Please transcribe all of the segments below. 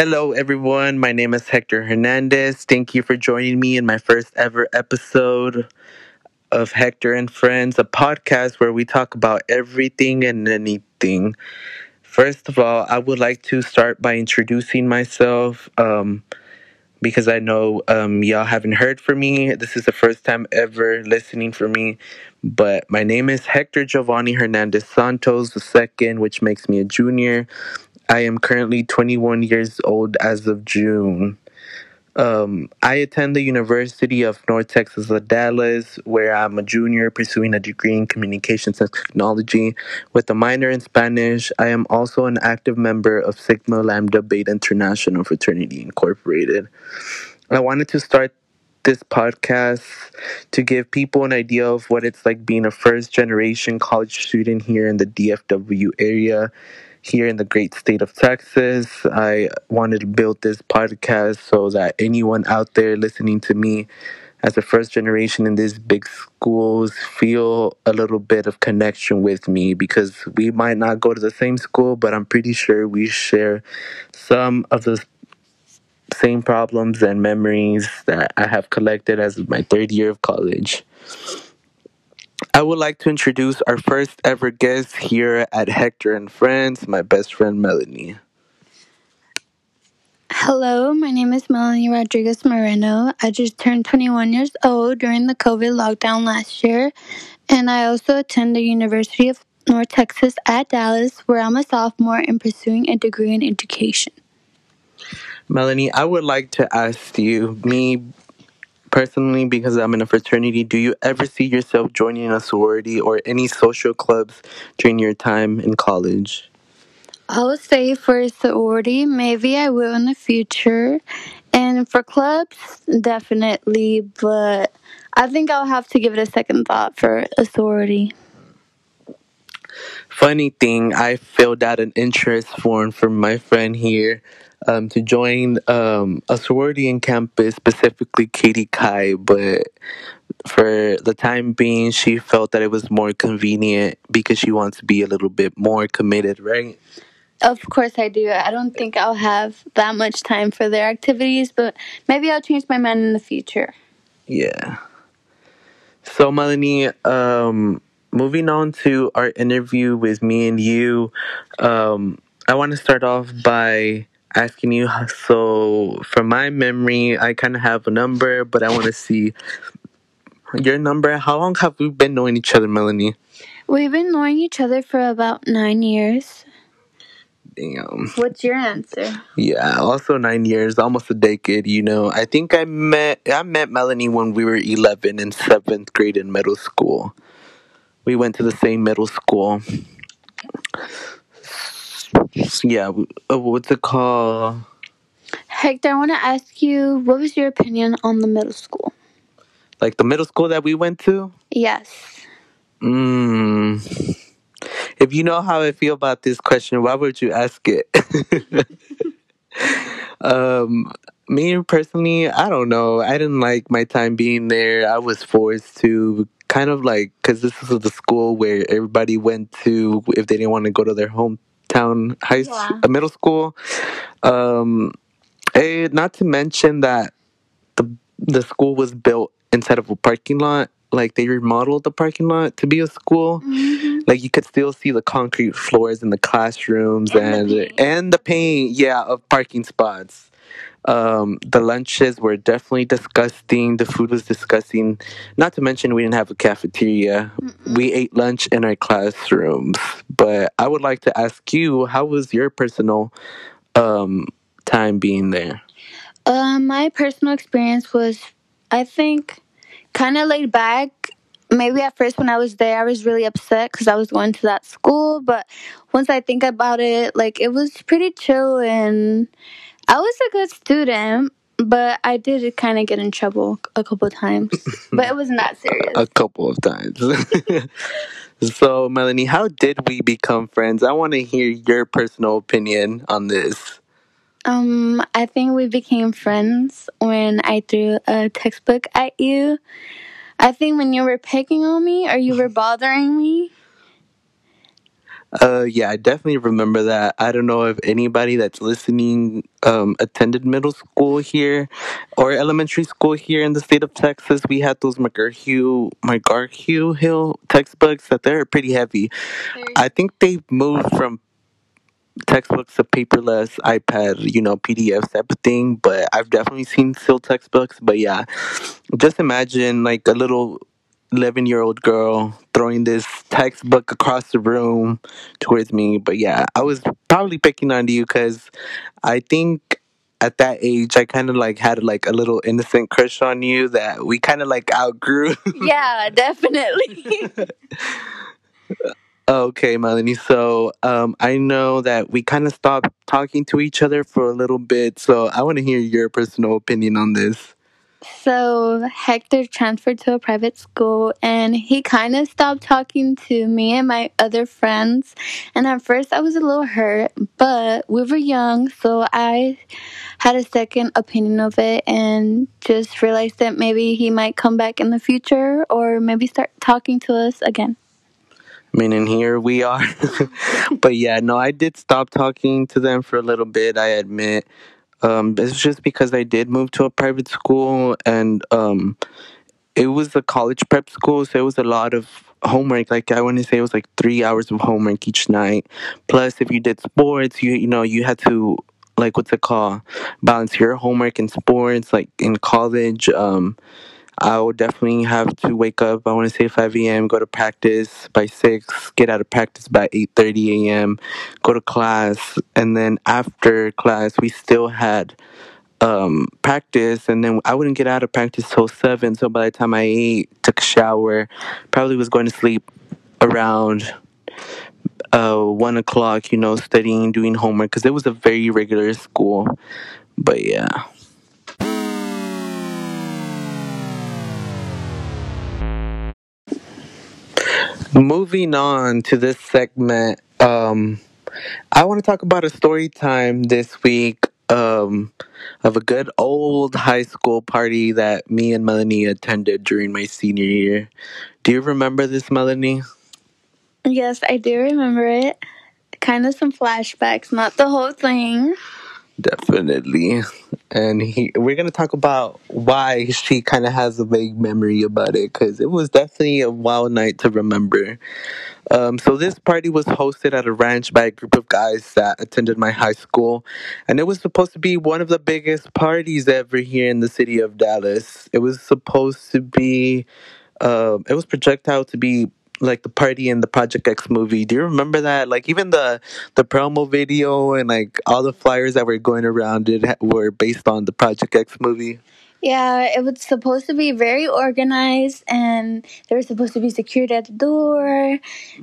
Hello, everyone. My name is Hector Hernandez. Thank you for joining me in my first ever episode of Hector and Friends, a podcast where we talk about everything and anything. First of all, I would like to start by introducing myself um, because I know um, y'all haven't heard from me. This is the first time ever listening for me. But my name is Hector Giovanni Hernandez Santos II, which makes me a junior. I am currently 21 years old as of June. Um, I attend the University of North Texas at Dallas, where I'm a junior pursuing a degree in communications and technology with a minor in Spanish. I am also an active member of Sigma Lambda Beta International Fraternity Incorporated. I wanted to start this podcast to give people an idea of what it's like being a first generation college student here in the DFW area here in the great state of Texas. I wanted to build this podcast so that anyone out there listening to me as a first generation in these big schools feel a little bit of connection with me because we might not go to the same school, but I'm pretty sure we share some of the same problems and memories that I have collected as my third year of college. I would like to introduce our first ever guest here at Hector and Friends, my best friend Melanny. Hello, my name is Melanny Rodriguez Moreno. I just turned 21 years old during the COVID lockdown last year, and I also attend the University of North Texas at Dallas, where I'm a sophomore and pursuing a degree in education. Melanny, I would like to ask you, me personally, because I'm in a fraternity, do you ever see yourself joining a sorority or any social clubs during your time in college? I would say for a sorority, maybe I will in the future. And for clubs, definitely, but I think I'll have to give it a second thought for a sorority. Funny thing, I filled out an interest form for my friend here um, to join um, a sorority in campus, specifically KDChi, but for the time being, she felt that it was more convenient because she wants to be a little bit more committed, right? Of course, I do. I don't think I'll have that much time for their activities, but maybe I'll change my mind in the future. Yeah. So, Melanny, um, moving on to our interview with me and you, um, I want to start off by asking you so from my memory i kind of have a number but i want to see your number. How long have we been knowing each other melanny? We've been knowing each other for about nine years. Damn. What's your answer? Yeah also nine years almost a decade you know. I think i met i met melanny when we were 11 in seventh grade in middle school we went to the same middle school yeah, uh, what's it called? Hector, I want to ask you, what was your opinion on the middle school? Like the middle school that we went to? Yes. Hmm. If you know how I feel about this question, why would you ask it? um, me personally, I don't know. I didn't like my time being there. I was forced to kind of like because this was the school where everybody went to if they didn't want to go to their hometown high yeah. uh, middle school. Um, eh, not to mention that the the school was built inside of a parking lot. Like they remodeled the parking lot to be a school. Mm-hmm. Like you could still see the concrete floors in the classrooms and and the, and the paint, yeah, of parking spots. Um, the lunches were definitely disgusting. The food was disgusting. Not to mention, we didn't have a cafeteria. Mm-mm. We ate lunch in our classrooms. But I would like to ask you, how was your personal um, time being there? Uh, my personal experience was, I think, kind of laid back. Maybe at first when I was there, I was really upset because I was going to that school. But once I think about it, like it was pretty chill and I was a good student, but I did kind of get in trouble a couple of times. but it wasn't that serious. A couple of times. so, Melanny, how did we become friends? I want to hear your personal opinion on this. Um, I think we became friends when I threw a textbook at you. I think when you were picking on me or you were bothering me. Uh, yeah, I definitely remember that. I don't know if anybody that's listening um, attended middle school here or elementary school here in the state of Texas. We had those McGraw, McGraw Hill textbooks that they're pretty heavy. I think they've moved from textbooks to paperless iPad, you know, PDF type of thing. But I've definitely seen still textbooks. But yeah, just imagine like a little 11 year old girl throwing this textbook across the room towards me. But yeah, I was probably picking on you because I think at that age I kind of like had like a little innocent crush on you that we kind of like outgrew. Yeah, definitely. okay, Melanny. So um, I know that we kind of stopped talking to each other for a little bit. So I want to hear your personal opinion on this. So Hector transferred to a private school and he kind of stopped talking to me and my other friends. And at first I was a little hurt, but we were young, so I had a second opinion of it and just realized that maybe he might come back in the future or maybe start talking to us again. Meaning here we are. but yeah, no, I did stop talking to them for a little bit, I admit. Um, it's just because I did move to a private school and um, it was a college prep school, so it was a lot of homework. Like I want to say it was like three hours of homework each night. Plus, if you did sports, you you know you had to like what's it called balance your homework and sports. Like in college, um, I would definitely have to wake up. I want to say 5 a.m. Go to practice by six. Get out of practice by 8:30 a.m. Go to class, and then after class, we still had um, practice, and then I wouldn't get out of practice till seven. So by the time I ate, took a shower, probably was going to sleep around uh, one o'clock. You know, studying, doing homework because it was a very regular school. But yeah. Moving on to this segment, um, I want to talk about a story time this week um, of a good old high school party that me and Melanny attended during my senior year. Do you remember this, Melanie? Yes, I do remember it. Kind of some flashbacks, not the whole thing. Definitely. And he, we're going to talk about why she kind of has a vague memory about it because it was definitely a wild night to remember. Um, so this party was hosted at a ranch by a group of guys that attended my high school, and it was supposed to be one of the biggest parties ever here in the city of Dallas. It was supposed to be, um, it was projected out to be like the party in the Project X movie. Do you remember that? Like even the the promo video and like all the flyers that were going around it were based on the Project X movie. Yeah, it was supposed to be very organized, and there was supposed to be security at the door,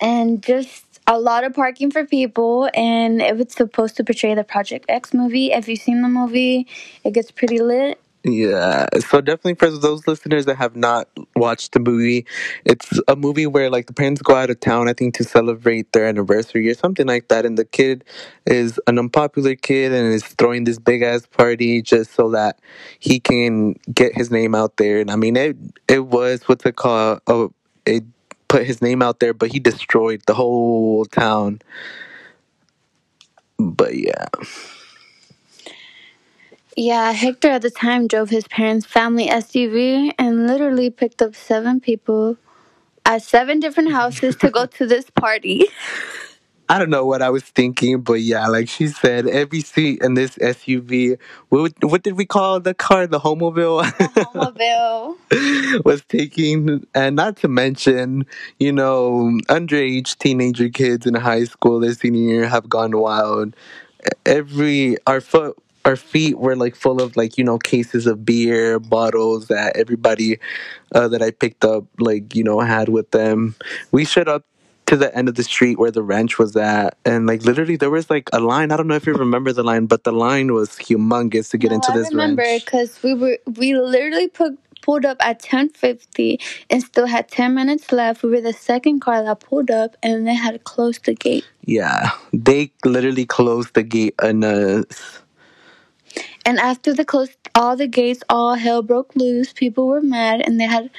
and just a lot of parking for people. And it was supposed to portray the Project X movie. If you've seen the movie, it gets pretty lit. Yeah, so definitely for those listeners that have not watched the movie, it's a movie where like the parents go out of town, I think, to celebrate their anniversary or something like that, and the kid is an unpopular kid and is throwing this big ass party just so that he can get his name out there. And I mean, it it was what's it called? Oh, it put his name out there, but he destroyed the whole town. But yeah. Yeah, Hector at the time drove his parents' family SUV and literally picked up seven people at seven different houses to go to this party. I don't know what I was thinking, but yeah, like she said, every seat in this SUV, what, what did we call the car? The Homobile Homobile. was taking, and not to mention, you know, underage teenager kids in high school their senior year have gone wild. Every our foot. Our feet were like full of like you know cases of beer bottles that everybody uh, that I picked up like you know had with them. We showed up to the end of the street where the ranch was at and like literally there was like a line i don't know if you remember the line but the line was humongous to get No, into I this remember because we were we literally put, pulled up at ten fifty and still had ten minutes left. We were the second car that pulled up and they had closed the gate. yeah they literally closed the gate on us And after they closed all the gates, all hell broke loose. People were mad and they had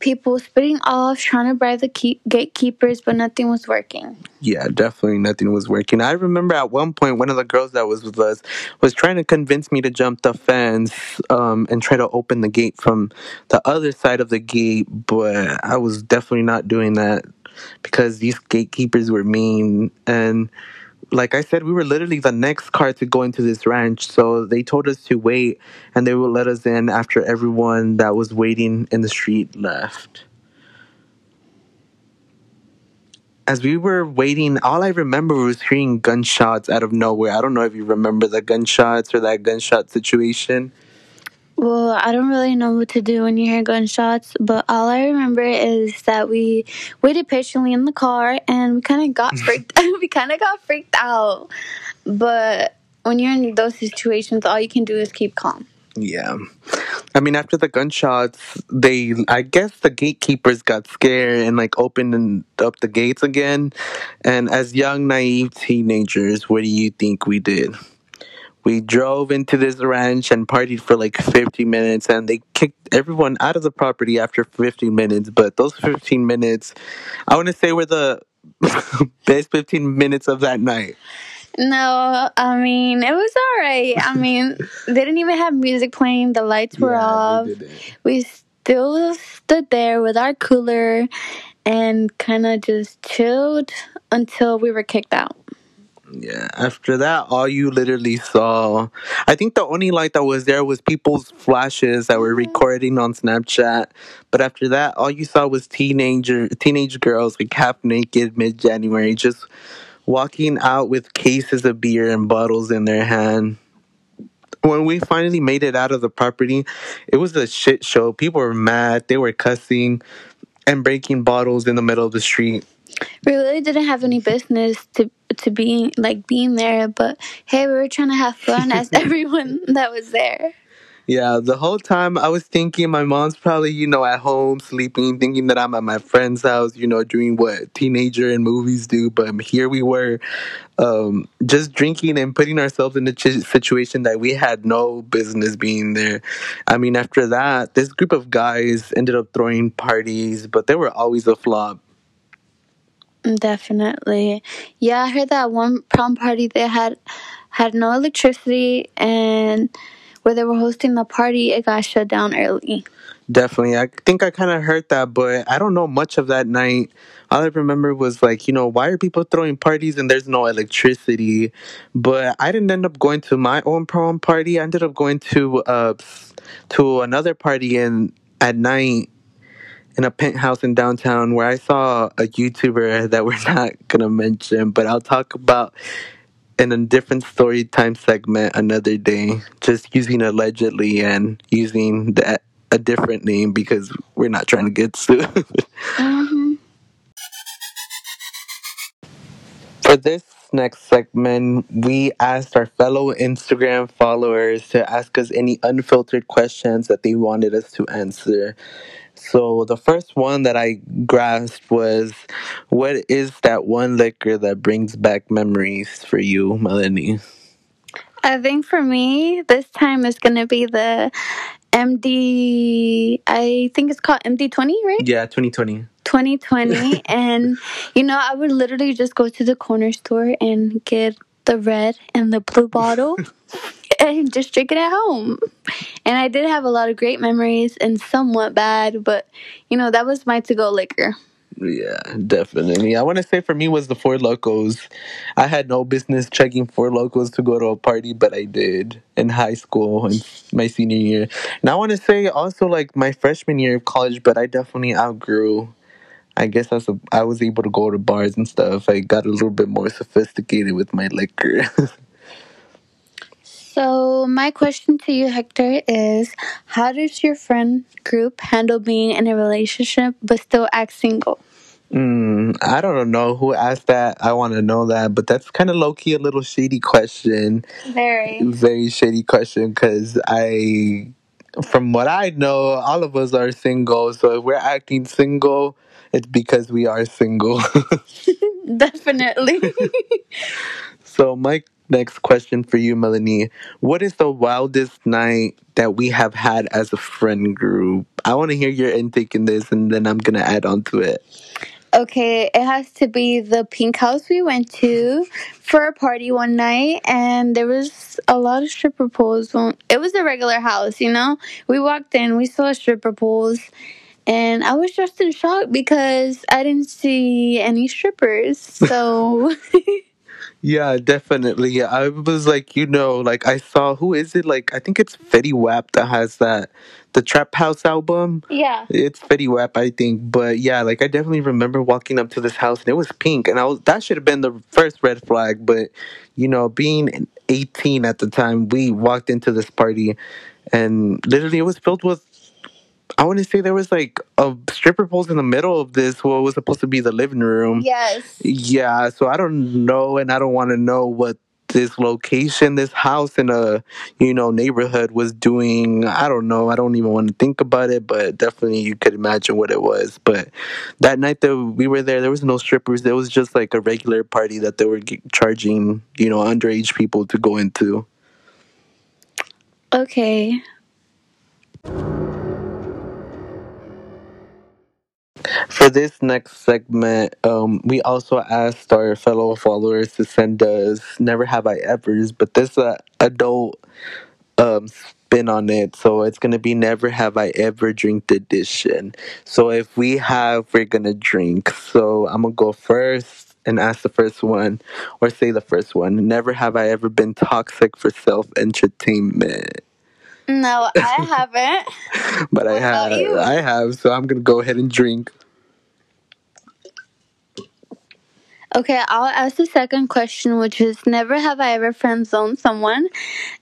people spitting off, trying to bribe the keep- gatekeepers, but nothing was working. Yeah, definitely nothing was working. I remember at one point one of the girls that was with us was trying to convince me to jump the fence um, and try to open the gate from the other side of the gate, but I was definitely not doing that because these gatekeepers were mean and like I said, we were literally the next car to go into this ranch. So they told us to wait and they would let us in after everyone that was waiting in the street left. As we were waiting, all I remember was hearing gunshots out of nowhere. I don't know if you remember the gunshots or that gunshot situation. Well, I don't really know what to do when you hear gunshots, but all I remember is that we waited patiently in the car and we kind of got freaked. we kind of got freaked out. But when you're in those situations, all you can do is keep calm. Yeah. I mean, after the gunshots, they, I guess the gatekeepers got scared and like opened up the gates again. And as young, naive teenagers, what do you think we did? We drove into this ranch and partied for like 50 minutes, and they kicked everyone out of the property after 15 minutes. But those 15 minutes, I want to say, were the best 15 minutes of that night. No, I mean it was all right. I mean they didn't even have music playing. The lights were Yeah, off. We still stood there with our cooler and kind of just chilled until we were kicked out. Yeah, after that, all you literally saw, I think the only light that was there was people's flashes that were mm-hmm. recording on Snapchat. But after that, all you saw was teenager, teenage girls like half naked, mid January, just walking out with cases of beer and bottles in their hand. When we finally made it out of the property, it was a shit show. People were mad, they were cussing and breaking bottles in the middle of the street. We really didn't have any business to to be like being there, but hey, we were trying to have fun as everyone that was there. Yeah, the whole time I was thinking my mom's probably, you know, at home sleeping, thinking that I'm at my friend's house, you know, doing what teenager in movies do. But here we were, um, just drinking and putting ourselves in a ch- situation that we had no business being there. I mean, after that, this group of guys ended up throwing parties, but they were always a flop. Definitely. Yeah, I heard that one prom party they had had no electricity and where they were hosting the party it got shut down early. Definitely. I think I kind of heard that, but I don't know much of that night. All I remember was like, you know, why are people throwing parties and there's no electricity? But I didn't end up going to my own prom party. I ended up going to uh to another party in at night in a penthouse in downtown where I saw a YouTuber that we're not gonna mention, but I'll talk about in a different story time segment another day. Just using allegedly and using that a different name because we're not trying to get sued. hmm For this next segment, we asked our fellow Instagram followers to ask us any unfiltered questions that they wanted us to answer. So the first one that I grasped was, "What is that one liquor that brings back memories for you, Melanny?" I think for me this time is gonna be the MD. I think it's called MD twenty, right? Yeah, 2020. 2020 and you know i would literally just go to the corner store and get the red and the blue bottle and just drink it at home and i did have a lot of great memories and somewhat bad but you know that was my to-go liquor Yeah, definitely. I want to say for me was the Four Lokos. I had no business checking Four Lokos to go to a party, but I did in high school in my senior year. And I want to say also like my freshman year of college, but I definitely outgrew. I guess I I was able to go to bars and stuff. I got a little bit more sophisticated with my liquor. so my question to you hector is how does your friend group handle being in a relationship but still act single mm, I don't know who asked that. I want to know that, but that's kind of low key a little shady question. very very shady question because I, from what I know, all of us are single. So if we're acting single, it's because we are single. definitely so my next question for you, Melanny. What is the wildest night that we have had as a friend group? I want to hear your intake in this, and then I'm gonna add on to it. Okay, it has to be the pink house we went to for a party one night, and there was a lot of stripper poles. It was a regular house, you know. We walked in, we saw stripper poles, and I was just in shock because I didn't see any strippers. So. Yeah, definitely. I was like, you know, like I saw who is it? Like I think it's Fetty Wap that has that the Trap House album. Yeah. It's Fetty Wap, I think. But yeah, like I definitely remember walking up to this house and it was pink and I was that should have been the first red flag, but you know, being 18 at the time, we walked into this party and literally it was filled with I want to say there was like a stripper pole in the middle of this what was supposed to be the living room. Yes. Yeah, so I don't know and I don't want to know what this location, this house in a you know neighborhood was doing. I don't know. I don't even want to think about it, but definitely you could imagine what it was. But that night that we were there, there was no strippers. There was just like a regular party that they were charging you know underage people to go into. Okay. For this next segment, um, we also asked our fellow followers to send us "Never Have I Ever's," but this is uh, adult um, spin on it, so it's gonna be "Never Have I Ever" drink edition. So if we have, we're gonna drink. So I'm gonna go first and ask the first one, or say the first one. Never have I ever been toxic for self entertainment. No, I haven't. but I What about have, you? I have. So I'm gonna go ahead and drink. Okay, I'll ask the second question, which is never have I ever friend zoned someone,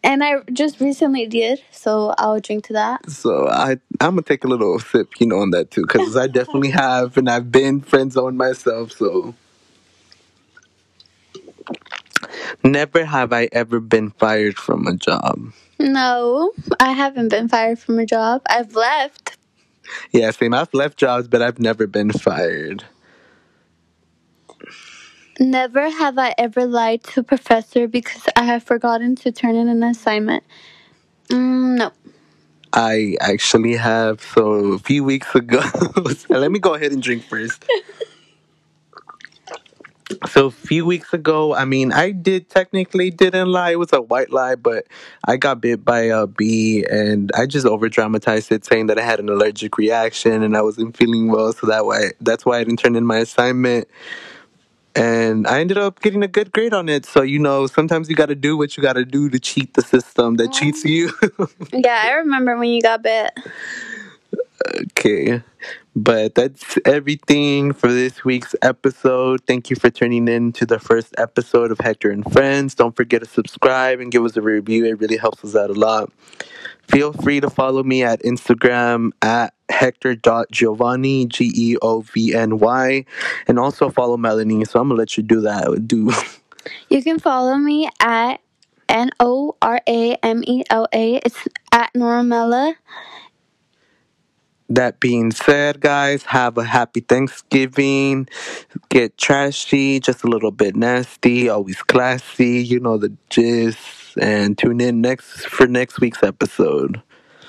and I just recently did, so I'll drink to that. So I I'm gonna take a little sip, you know, on that too, because I definitely have, and I've been friend zoned myself. So never have I ever been fired from a job. No, I haven't been fired from a job. I've left. Yeah, same. I've left jobs, but I've never been fired. Never have I ever lied to a professor because I have forgotten to turn in an assignment. Mm, no. I actually have. So a few weeks ago, let me go ahead and drink first. So a few weeks ago, I mean, I did technically didn't lie. It was a white lie, but I got bit by a bee, and I just over dramatized it, saying that I had an allergic reaction and I wasn't feeling well. So that why that's why I didn't turn in my assignment, and I ended up getting a good grade on it. So you know, sometimes you got to do what you got to do to cheat the system that cheats you. Yeah, I remember when you got bit. Okay. But that's everything for this week's episode. Thank you for tuning in to the first episode of Hector and Friends. Don't forget to subscribe and give us a review. It really helps us out a lot. Feel free to follow me at Instagram at hector.giovanni, G E O V N Y, and also follow Melanny. So I'm going to let you do that. Do You can follow me at N O R A M E L A. It's at Noramela. That being said, guys, have a happy Thanksgiving. Get trashy, just a little bit nasty, always classy. You know the gist. And tune in next for next week's episode.